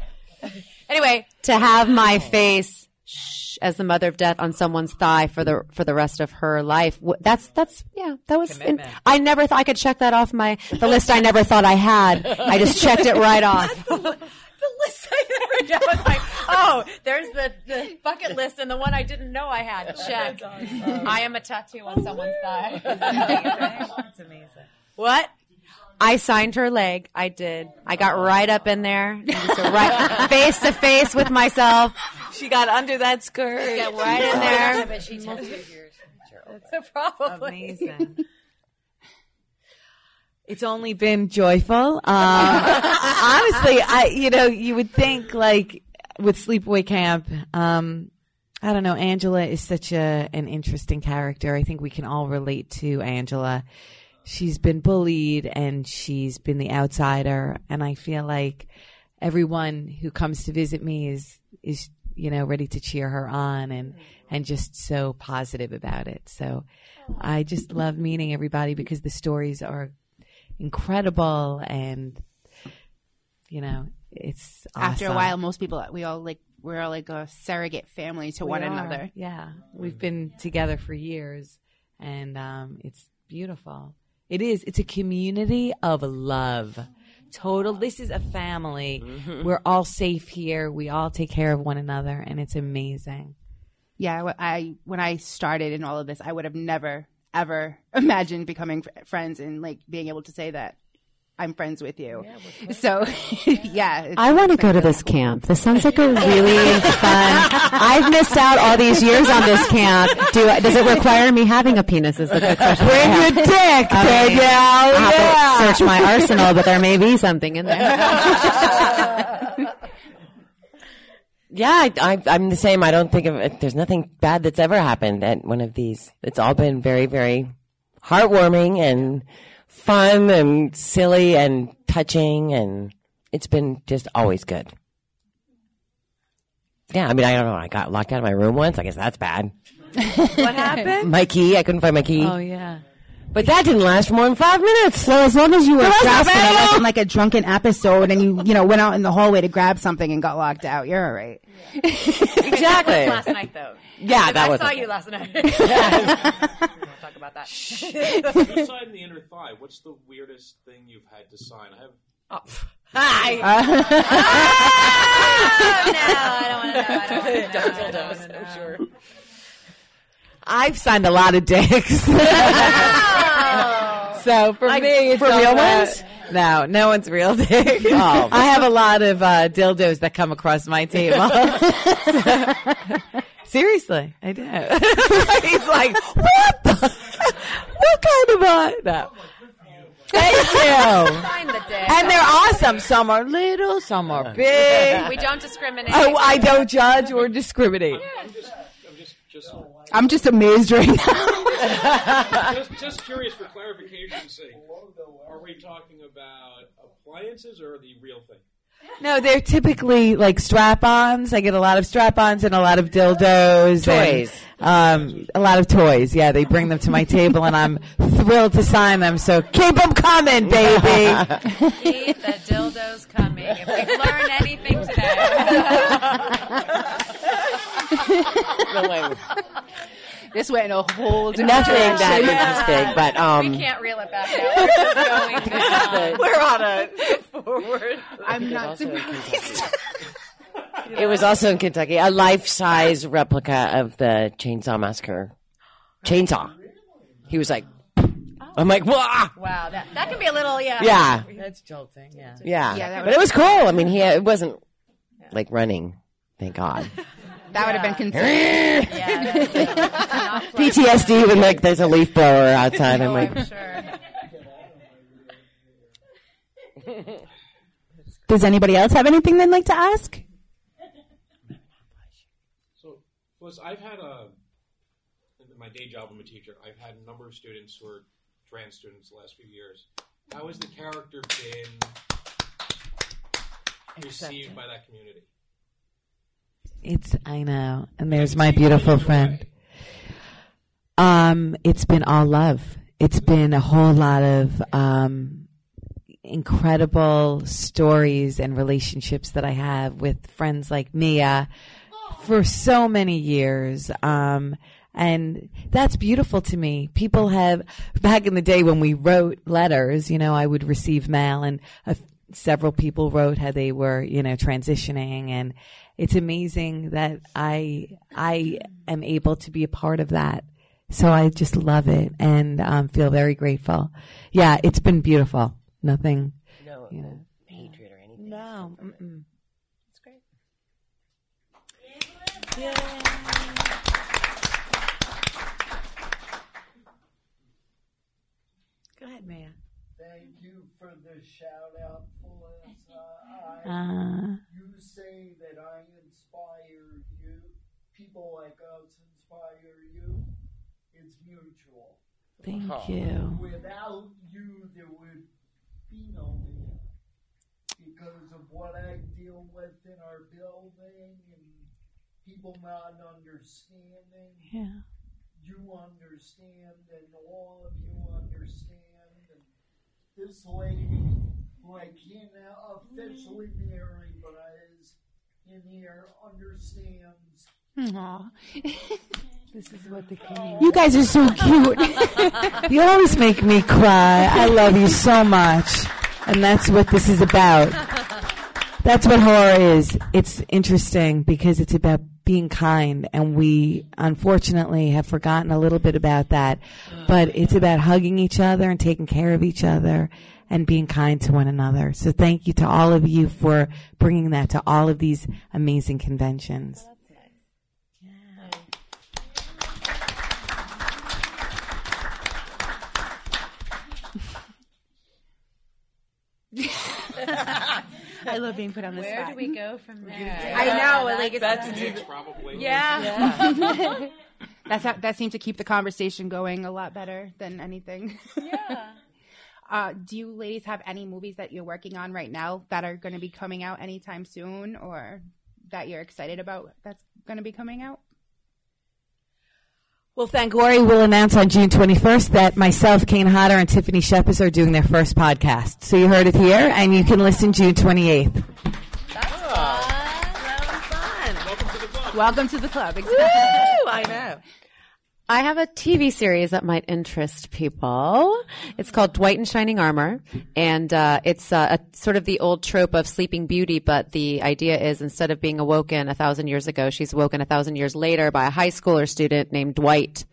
Anyway, to have my face shh, as the mother of death on someone's thigh for the for the rest of her life. That's that's yeah, that was. Commitment. I never thought I could check that off my the list. I never thought I had. I just checked it right off. the list I never. I was like, oh, there's the the bucket list and the one I didn't know I had. Check. I am a tattoo on someone's thigh. That's amazing. What? I signed her leg. I did. I got right up in there, right face to face with myself. She got under that skirt. Got right in there. but she tattooed yours. Probably. Amazing. It's only been joyful. Uh, honestly, I you know you would think like with Sleepaway Camp. Um, I don't know. Angela is such a an interesting character. I think we can all relate to Angela. She's been bullied and she's been the outsider, and I feel like everyone who comes to visit me is is you know ready to cheer her on and and just so positive about it. So I just love meeting everybody because the stories are incredible and you know it's After a while, most people, we all like, we're all like a surrogate family to We one are, another. Yeah, we've been together for years, and um, it's beautiful. It is. It's a community of love. Total. This is a family. Mm-hmm. We're all safe here. We all take care of one another, and it's amazing. Yeah, I- I when I started in all of this, I would have never ever imagined becoming friends and like being able to say that I'm friends with you. so, yeah, I want to go to this camp. This sounds like a really fun. I've missed out all these years on this camp. Do does it require me having a penis? Is the good question. Bring your dick, Danielle. I'll have to search my arsenal, but there may be something in there. Yeah, I, I, I'm the same. I don't think of it. There's nothing bad that's ever happened at one of these. It's all been very, very heartwarming and fun and silly and touching, and it's been just always good. Yeah, I mean, I don't know. I got locked out of my room once. I guess that's bad. What happened? My key. I couldn't find my key. Oh yeah. But that didn't last for more than five minutes. So as long as you were That grasping it at like in like a drunken episode and you, you know, went out in the hallway to grab something and got locked out, you're all right. Exactly. That was last night, though. Yeah, that I was saw okay. you last night. we won't talk about that. Aside in the inner thigh, what's the weirdest thing you've had to sign? I have. Oh. Hi. oh, no, I don't want to do that. Dildos, I'm sure. I've signed a lot of dicks. so for Like, me, it's for real about- ones? No, no one's real dick. Oh. I have a lot of uh, dildos that come across my table. Seriously, I do. He's like, what the? what kind of a? No. Thank you. Sign the dick. And they're awesome. Some are little, some are big. We don't discriminate. Oh, I don't judge or discriminate. I'm just, I'm just, just, I'm just amazed right now. just, just curious for clarification's sake. Are we talking about appliances or the real thing? No, they're typically like strap-ons. I get a lot of strap-ons and a lot of dildos. Toys. And, um, a lot of toys. Yeah, they bring them to my table, and I'm thrilled to sign them. So keep them coming, baby. Keep the dildos coming. If we've learned anything today. This went in a whole different Nothing direction. that interesting, but um, we can't reel it back now. We're going down. We're on a forward. I'm not also in surprised. it was also in Kentucky, a life-size replica of the Chainsaw Massacre. Chainsaw. He was like, I'm like, wah! Wow, that, that can be a little, yeah. Yeah, That's jolting. Yeah. yeah. Yeah, that but it was cool. I mean, he it wasn't like running. Thank God. That would have been considered. Yeah, that's, not fun. PTSD when like there's a leaf blower outside. I'm Oh, like, I'm sure. Does anybody else have anything they'd like to ask? So, Liz, I've had a in my day job. I'm a teacher. I've had a number of students who are trans students the last few years. How has the character been received by that community? It's I know, and there's my beautiful friend. Um, it's been all love. It's been a whole lot of um, incredible stories and relationships that I have with friends like Mia for so many years. Um, and that's beautiful to me. People have, back in the day when we wrote letters, you know, I would receive mail and uh, several people wrote how they were, you know, transitioning and it's amazing that I, I am able to be a part of that. So I just love it and um, feel very grateful. Yeah, it's been beautiful. Nothing. no, You know. hatred or anything. No. Mm-mm. That's great. Go ahead, Maya. Thank you for the shout out, Felissa. I, Uh, you say that I inspire you. People like us inspire you. It's mutual. thank Oh. you. Without you, there would be no me. Because of what I deal with in our building and people not understanding. Yeah. you understand and all of you understand and this lady who I can't officially mm-hmm. marry but I is in here understands Aw. This is what the king. You guys are so cute. You always make me cry. I love you so much. And that's what this is about. That's what horror is. It's interesting because it's about being kind and we unfortunately have forgotten a little bit about that. But it's about hugging each other and taking care of each other and being kind to one another. So thank you to all of you for bringing that to all of these amazing conventions. I love being put on the Where spot. do we go from there? I know, like, That's- it's- Kids, probably. yeah. That's how, that seemed to keep the conversation going a lot better than anything. Yeah. Uh, do you ladies have any movies that you're working on right now that are going to be coming out anytime soon, or that you're excited about that's going to be coming out? Well, Fangoria will announce on June 21st that myself, Kane Hodder, and Tiffany Shepis are doing their first podcast. So you heard it here, and you can listen June 28th. That's fun! So fun! Welcome to the club. Welcome to the club. Woo! I know. I have a TV series that might interest people. It's called Dwight in Shining Armor, and uh, it's uh, a, sort of the old trope of Sleeping Beauty. But the idea is instead of being awoken a thousand years ago, she's woken a thousand years later by a high schooler student named Dwight.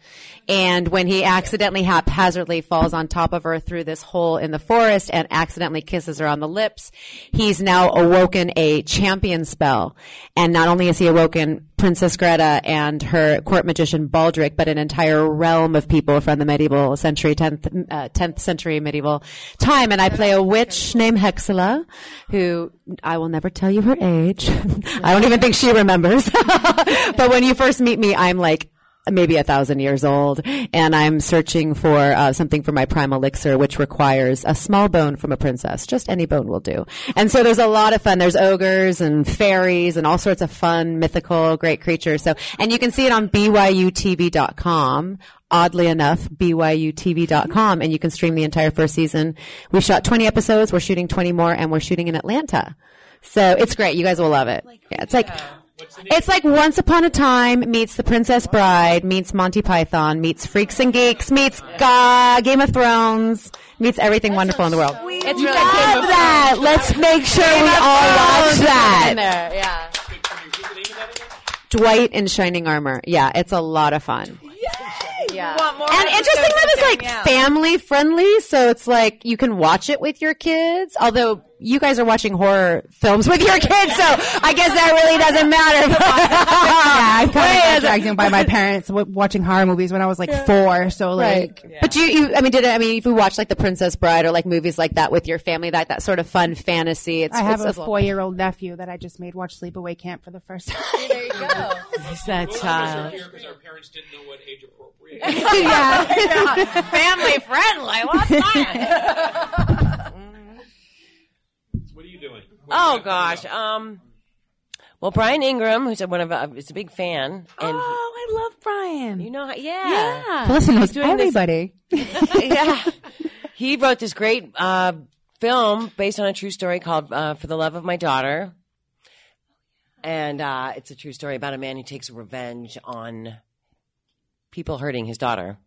And when he accidentally, haphazardly falls on top of her through this hole in the forest and accidentally kisses her on the lips, he's now awoken a champion spell. And not only is he awoken Princess Greta and her court magician Baldric, but an entire realm of people from the medieval century, 10th, uh, 10th century medieval time. And I play a witch named Hexala, who I will never tell you her age. I don't even think she remembers. but when you first meet me, I'm like, maybe a thousand years old, and I'm searching for uh, something for my prime elixir, which requires a small bone from a princess. Just any bone will do. And so there's a lot of fun. There's ogres and fairies and all sorts of fun, mythical, great creatures. So, and you can see it on byutv.com. Oddly enough, byutv.com, and you can stream the entire first season. We shot 20 episodes. We're shooting 20 more, and we're shooting in Atlanta. So it's great. You guys will love it. Yeah, it's like it's like Once Upon a Time meets The Princess Bride meets Monty Python meets Freaks and Geeks meets uh, Game of Thrones meets everything wonderful in the world. It's really love that. Let's make sure we all watch that. there, yeah. Dwight in Shining Armor. Yeah, it's a lot of fun. Yeah. And interesting that it's like family friendly, so it's like you can watch it with your kids. Although you guys are watching horror films with your kids, so I guess that really doesn't matter. yeah, I'm kind Wait, of distracted by my parents watching horror movies when I was like four. So like, Right. But you, you, I mean, did I mean, if you watch like The Princess Bride or like movies like that with your family, that, that sort of fun fantasy, it's, I have it's a four-year-old nephew that I just made watch Sleepaway Camp for the first time. There you go. Is that child? Because our parents didn't know what age appropriate. yeah. Family friendly. What's that? what are you doing? Oh gosh. Um. Well, Brian Ingram, who's one of uh, is a big fan, and Oh, I love Brian. you know, how- yeah, Yeah. Listen, knows doing this- everybody. yeah. He wrote this great uh, film based on a true story called uh, "For the Love of My Daughter," and uh, it's a true story about a man who takes revenge on people hurting his daughter,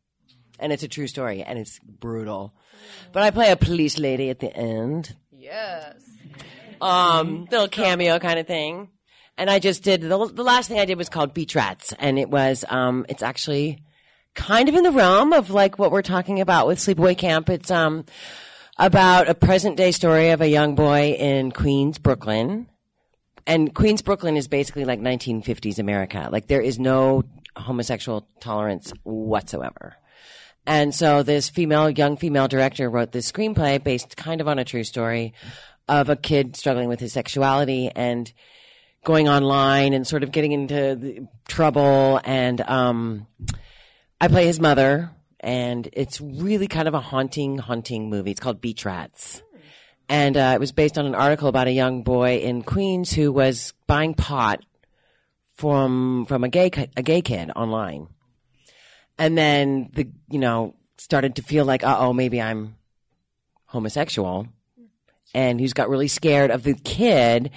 and it's a true story, and it's brutal. But I play a police lady at the end, Yes. Um, little cameo kind of thing. And I just did the, the last thing I did was called Beach Rats, and it was um, it's actually kind of in the realm of like what we're talking about with Sleepaway Camp. It's um about a present day story of a young boy in Queens, Brooklyn. And Queens, Brooklyn is basically like 1950s America. Like there is no homosexual tolerance whatsoever. And so this female, young female director wrote this screenplay based kind of on a true story of a kid struggling with his sexuality and going online and sort of getting into trouble. And, um, I play his mother and it's really kind of a haunting, haunting movie. It's called Beach Rats. And, uh, it was based on an article about a young boy in Queens who was buying pot from, from a gay, a gay kid online and then the you know started to feel like uh oh maybe I'm homosexual, and he's got really scared of the kid,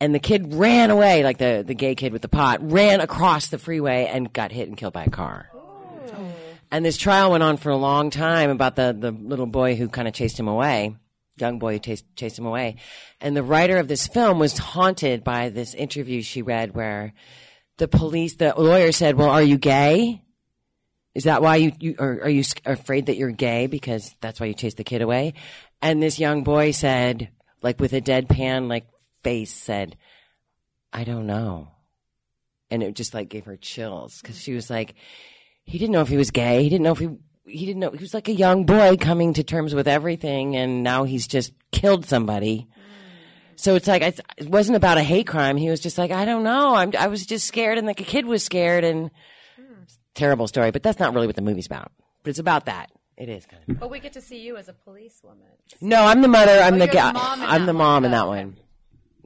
and the kid ran away like the the gay kid with the pot ran across the freeway and got hit and killed by a car. And this trial went on for a long time about the the little boy who kind of chased him away, young boy who chased chased him away, and the writer of this film was haunted by this interview she read where the police the lawyer said, "Well, are you gay?" Is that why you, you are, are you afraid that you're gay because that's why you chased the kid away? And this young boy said, like with a deadpan like face, said, "I don't know," and it just like gave her chills because she was like, he didn't know if he was gay. He didn't know if he he didn't know he was like a young boy coming to terms with everything, and now he's just killed somebody. So it's like it wasn't about a hate crime. He was just like, I don't know. I'm, I was just scared, and like a kid was scared, and terrible story. But that's not really what the movie's about. But it's about that. It is kind of. But we get to see you as a policewoman. No, I'm the mother. I'm Oh, the you're the guy. mom I'm that the one. mom in Oh, that okay. one.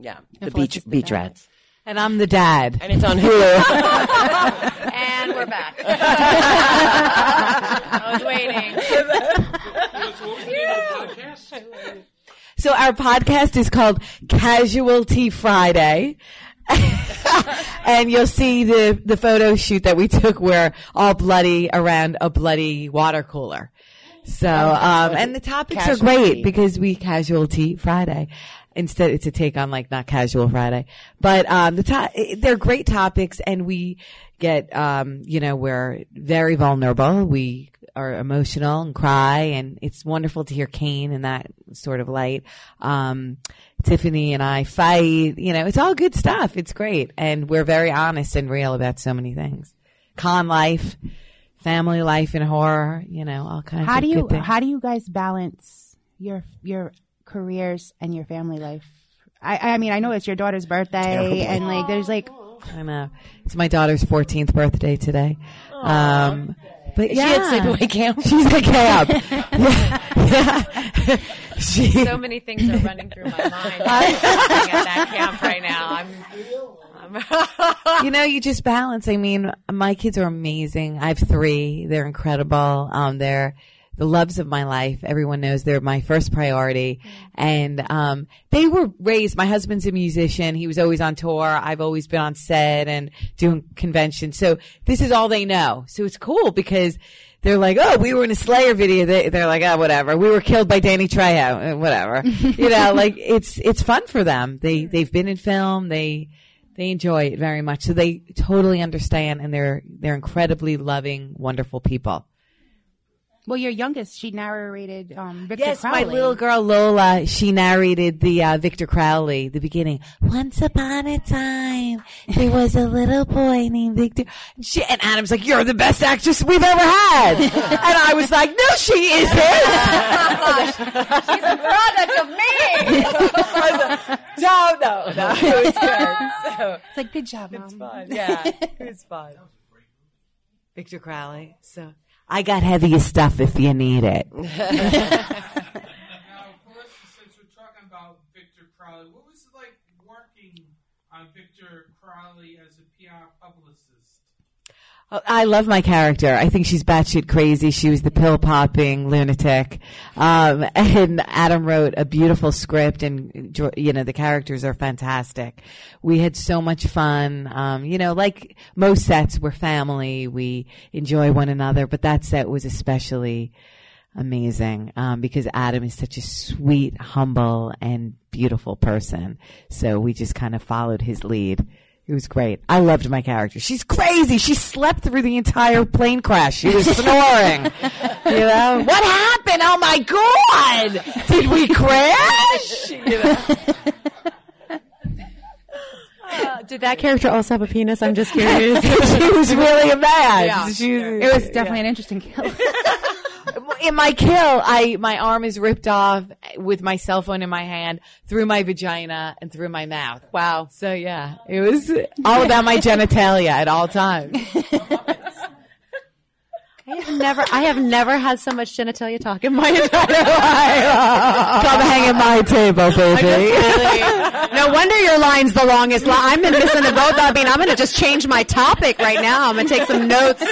Yeah, the beach the beach dad. rats, And I'm the dad. and it's on Hulu. And we're back. I was waiting. So our podcast is called Casualty Friday. and you'll see the, the photo shoot that we took where all bloody around a bloody water cooler. So, um, and the topics are great because we casualty Friday. Instead, it's a take on like not casual Friday, but, um, the to- they're great topics and we get, um, you know, we're very vulnerable. We are emotional and cry and it's wonderful to hear Kane in that sort of light. Um, Tiffany and I fight, you know, it's all good stuff. It's great. And we're very honest and real about so many things. Con life, family life and horror, you know, all kinds How of do you good things. how do you guys balance your your careers and your family life? I I mean I know it's your daughter's birthday Terrible. and like there's like I know. It's my daughter's 14th birthday today. Um, but Is yeah. she at sleepaway camp? She's at camp. yeah. yeah. She, So many things are running through my mind. I'm at that camp right now. I'm. I'm you know, you just balance. I mean, my kids are amazing. I have three. They're incredible. Um, they're the loves of my life. Everyone knows they're my first priority. And, um, they were raised, my husband's a musician. He was always on tour. I've always been on set and doing conventions. So this is all they know. So it's cool because they're like, oh, we were in a Slayer video. They, they're like, oh, whatever. We were killed by Danny Trejo. Uh, Whatever. you know, like it's, it's fun for them. They, they've been in film. They, they enjoy it very much. So they totally understand and they're, they're incredibly loving, wonderful people. Well your youngest she narrated um Victor Yes, Crowley. my little girl Lola, she narrated the uh, Victor Crowley, the beginning. Once upon a time, there was a little boy named Victor. She, and Adam's like, "You're the best actress we've ever had," and I was like, "No, she isn't." She's a product of me. no, no, no, it was good. So It's like good job, mom. it's fun. Yeah, it was fun. Victor Crowley. So I got heavier stuff if you need it. Now, Felissa, since we're talking about Victor Crowley, what was it like working on Victor Crowley as a PR publicist? Oh, I love my character. I think she's batshit crazy. She was the pill popping lunatic. Um, and Adam wrote a beautiful script and, you know, the characters are fantastic. We had so much fun. Um, you know, like most sets, we're family. We enjoy one another, but that set was especially amazing, um, because Adam is such a sweet, humble, and beautiful person. So we just kind of followed his lead. It was great. I loved my character. She's crazy. She slept through the entire plane crash. She was snoring. you know, what happened? Oh my god! Did we crash? You know? Uh, did that character also have a penis? I'm just curious. she was really a man. Yeah. She was- It was definitely an interesting kill. in my kill, I my arm is ripped off with my cell phone in my hand through my vagina and through my mouth. wow. So yeah, it was all about my genitalia at all times. I have never, I have never had so much genitalia talk in my entire life. Come hang at my table, baby. no wonder your line's the longest. Li- I'm in missing the boat. I mean, I'm going to just change my topic right now. I'm going to take some notes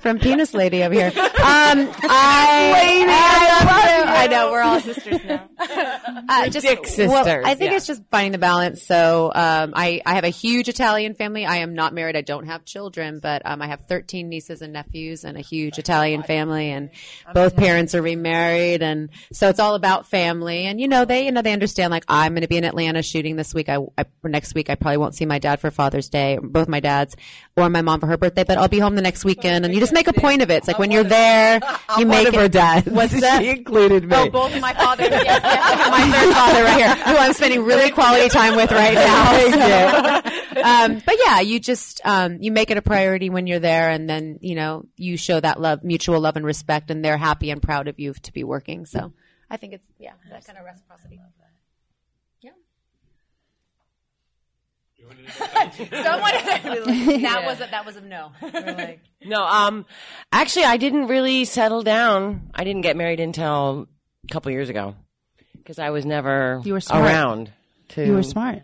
from Penis Lady over here. Um, I, I, I know we're all sisters now. Uh, just, dick well, sisters, I think yeah. it's just finding the balance. So um, I, I have a huge Italian family. I am not married. I don't have children, but um, I have 13 nieces and nephews and a huge Italian family, and both parents are remarried, and so it's all about family. And you know, they you know they understand. Like I'm going to be in Atlanta shooting this week. I, I next week I probably won't see my dad for Father's Day, both my dads, or my mom for her birthday. But I'll be home the next weekend, and you just make a point of it. It's like when you're there, you I'm make one of it. her dads. What's that? She included me. Oh, both of my fathers. Yes, yes, I have my third father right here, who I'm spending really quality time with right now. So, um, but yeah, you just um, you make it a priority when you're there, and then you know you show that love, mutual love and respect, and they're happy and proud of you to be working. So I think it's yeah, that kind of reciprocity. Yeah. Someone that was a, that was a no. Like, No, um, actually, I didn't really settle down. I didn't get married until a couple years ago because I was never You were smart. around. To you were smart.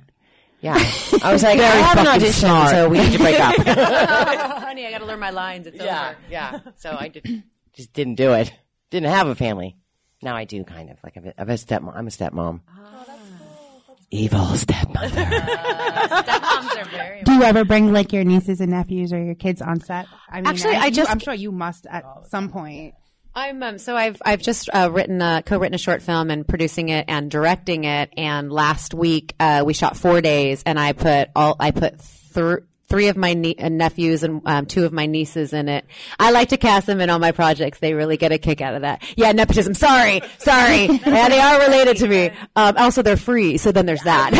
Yeah. I was like, I have an audition, smart. so we need to break up. Honey, I got to learn my lines. It's yeah, over. yeah. So I did, just didn't do it. Didn't have a family. Now I do, kind of. Like I'm a, I'm a stepmom. I'm a stepmom. Ah. Oh, Evil stepmother. Stepmoms are very. Do you ever bring like your nieces and nephews or your kids on set? I mean, Actually, I you- just- I'm sure you must at some point. I'm um, so I've I've just uh, written a co-written a short film and producing it and directing it. And last week uh, we shot four days, and I put all I put thr three of my nie- uh, nephews and um, two of my nieces in it. I like to cast them in all my projects. They really get a kick out of that. Yeah, nepotism. Sorry, sorry. yeah, they are related to me. Um, also, they're free, so then there's that.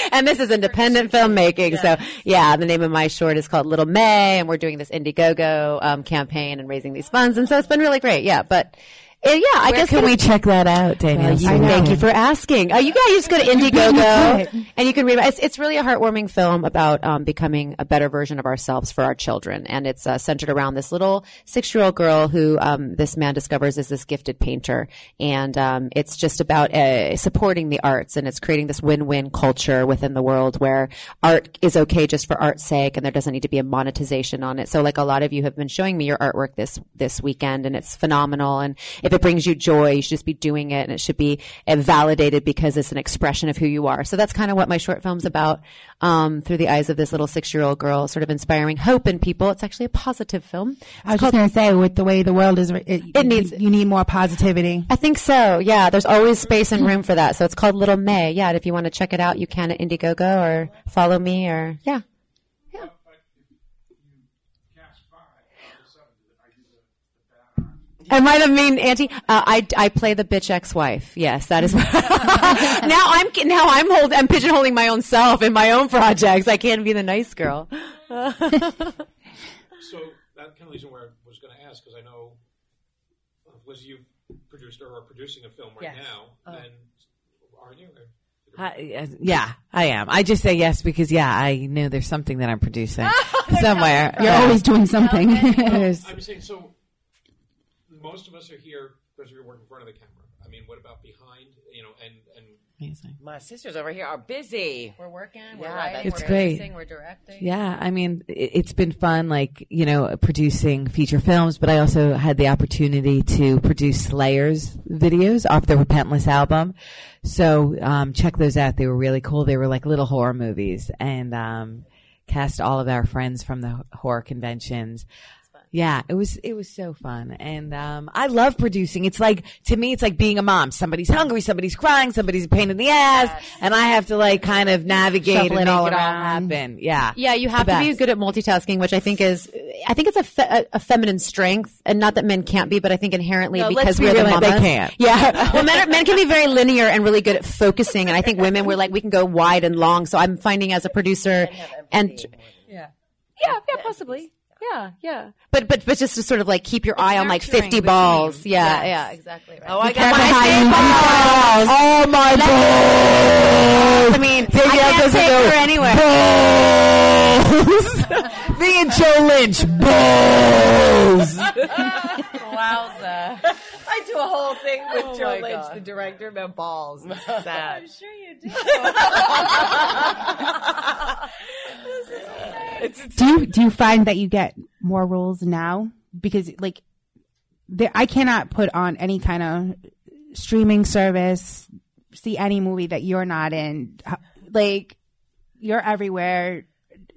and this is independent filmmaking, so yeah. The name of my short is called Little May, and we're doing this Indiegogo um, campaign and raising these funds, and so it's been really great. Yeah, but. Yeah, I Where guess can we check that out, Danielle? uh, you, I know. thank you for asking. Uh, you guys just go to Indiegogo and you can read. It's, it's really a heartwarming film about um, becoming a better version of ourselves for our children, and it's uh, centered around this little six-year-old girl who um, this man discovers is this gifted painter, and um, it's just about uh, supporting the arts, and it's creating this win-win culture within the world where art is okay just for art's sake, and there doesn't need to be a monetization on it. So, like a lot of you have been showing me your artwork this this weekend, and it's phenomenal. And if it brings you joy, you should just be doing it, and it should be validated because it's an expression of who you are. So that's kind of what my short film's about, um, through the eyes of this little six year old girl, sort of inspiring hope in people. It's actually a positive film. I was just going to say, with the way the world is, it, it needs- you need more positivity. I think so. Yeah, there's always space and room for that. So it's called Little May. Yeah, and if you want to check it out, you can at Indiegogo or follow me or yeah. Am I the mean auntie? Uh, I, I play the bitch ex-wife. Yes, that is. now I'm now I'm hold I'm pigeonholing my own self in my own projects. I can't be the nice girl. So that kind of leads me where I was going to ask because I know uh, Liz, you produced or are producing a film right Yes. now, and aren't you? I, uh, yeah, I am. I just say yes because yeah, I know there's something that I'm producing somewhere. You're always doing something. There's- I'm saying so. Most of us are here because we work in front of the camera. I mean, what about behind? You know, and and My sisters over here are busy. We're working. We're we're writing, writing. It's we're great. producing, We're directing. Yeah, I mean, it, it's been fun, like, you know, producing feature films, but I also had the opportunity to produce Slayer's videos off the Repentless album. So, um, check those out. They were really cool. They were like little horror movies and, um, cast all of our friends from the horror conventions. Yeah, it was it was so fun, and um, I love producing. It's like to me, it's like being a mom. Somebody's hungry, somebody's crying, somebody's a pain in the ass, and I have to like kind of navigate Shuffle and it make all it all happen. Yeah, Yeah, you have the to be best. good at multitasking, which I think is, I think it's a, fe- a, a feminine strength, and not that men can't be, but I think inherently No, because be we're the real, they can't. Yeah, well, men, are, men can be very linear and really good at focusing, and I think women we're like we can go wide and long. So I'm finding as a producer, and yeah, yeah, yeah, possibly. Yeah, yeah. But but but just to sort of like keep your eye on like fifty balls. Yeah, Yes. yeah, exactly. Right. Oh, I got my balls. Oh my balls! I mean, I Danielle can't doesn't take go, her anywhere. Balls! Me and Joe Lynch, balls! Wowza. A whole thing with Oh Joe Lynch, God. the director, about balls. It's sad. I'm sure you do. do you do you find that you get more roles now because like there, I cannot put on any kind of streaming service see any movie that you're not in like you're everywhere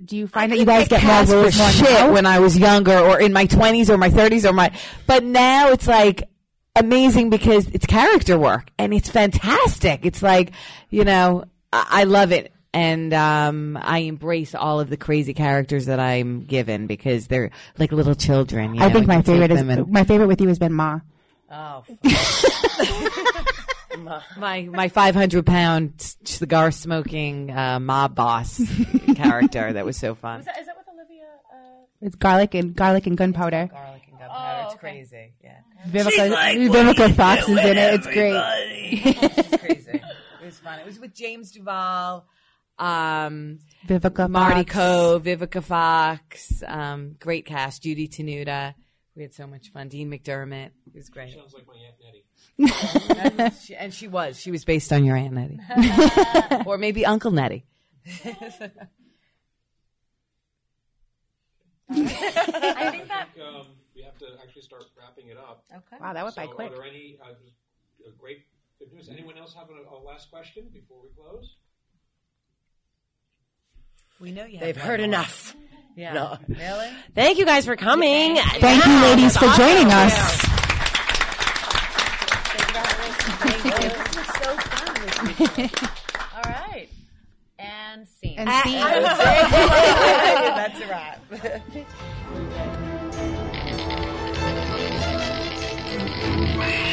do you find that you guys get more cast for shit now? when I was younger or in my 20s or my 30s or my but now it's like amazing because it's character work and it's fantastic it's like you know I, I love it and um, I embrace all of the crazy characters that I'm given because they're like little children. You I know, think my favorite is and- my favorite with you has been Ma. Oh, my my 500 pound cigar smoking uh, mob boss character that was so fun. Is that, is that with Olivia? Uh, It's garlic and garlic and gunpowder. Garlic and gunpowder. Oh, it's okay. crazy. Yeah. Vivica, Vivica Fox is in it. It's great. It's crazy. It was fun. It was with James Duval, um, Vivica Marty Fox. Coe, Vivica Fox, um, great cast, Judy Tenuta. We had so much fun. Dean McDermott. It was great. Sounds like my Aunt Nettie. And she, and she was. She was based on your Aunt Nettie. or maybe Uncle Nettie. I think that. Um, we have to actually start wrapping it up. Okay. Wow, that went by So quick. Are there any uh, uh, great good news? Anyone else have a, a last question before we close? We know you. They've heard enough. Yeah. No. Really? Thank you guys for coming. Thank you, ladies, for joining us. This was so fun. All right. And scene. And see, That's a wrap. me.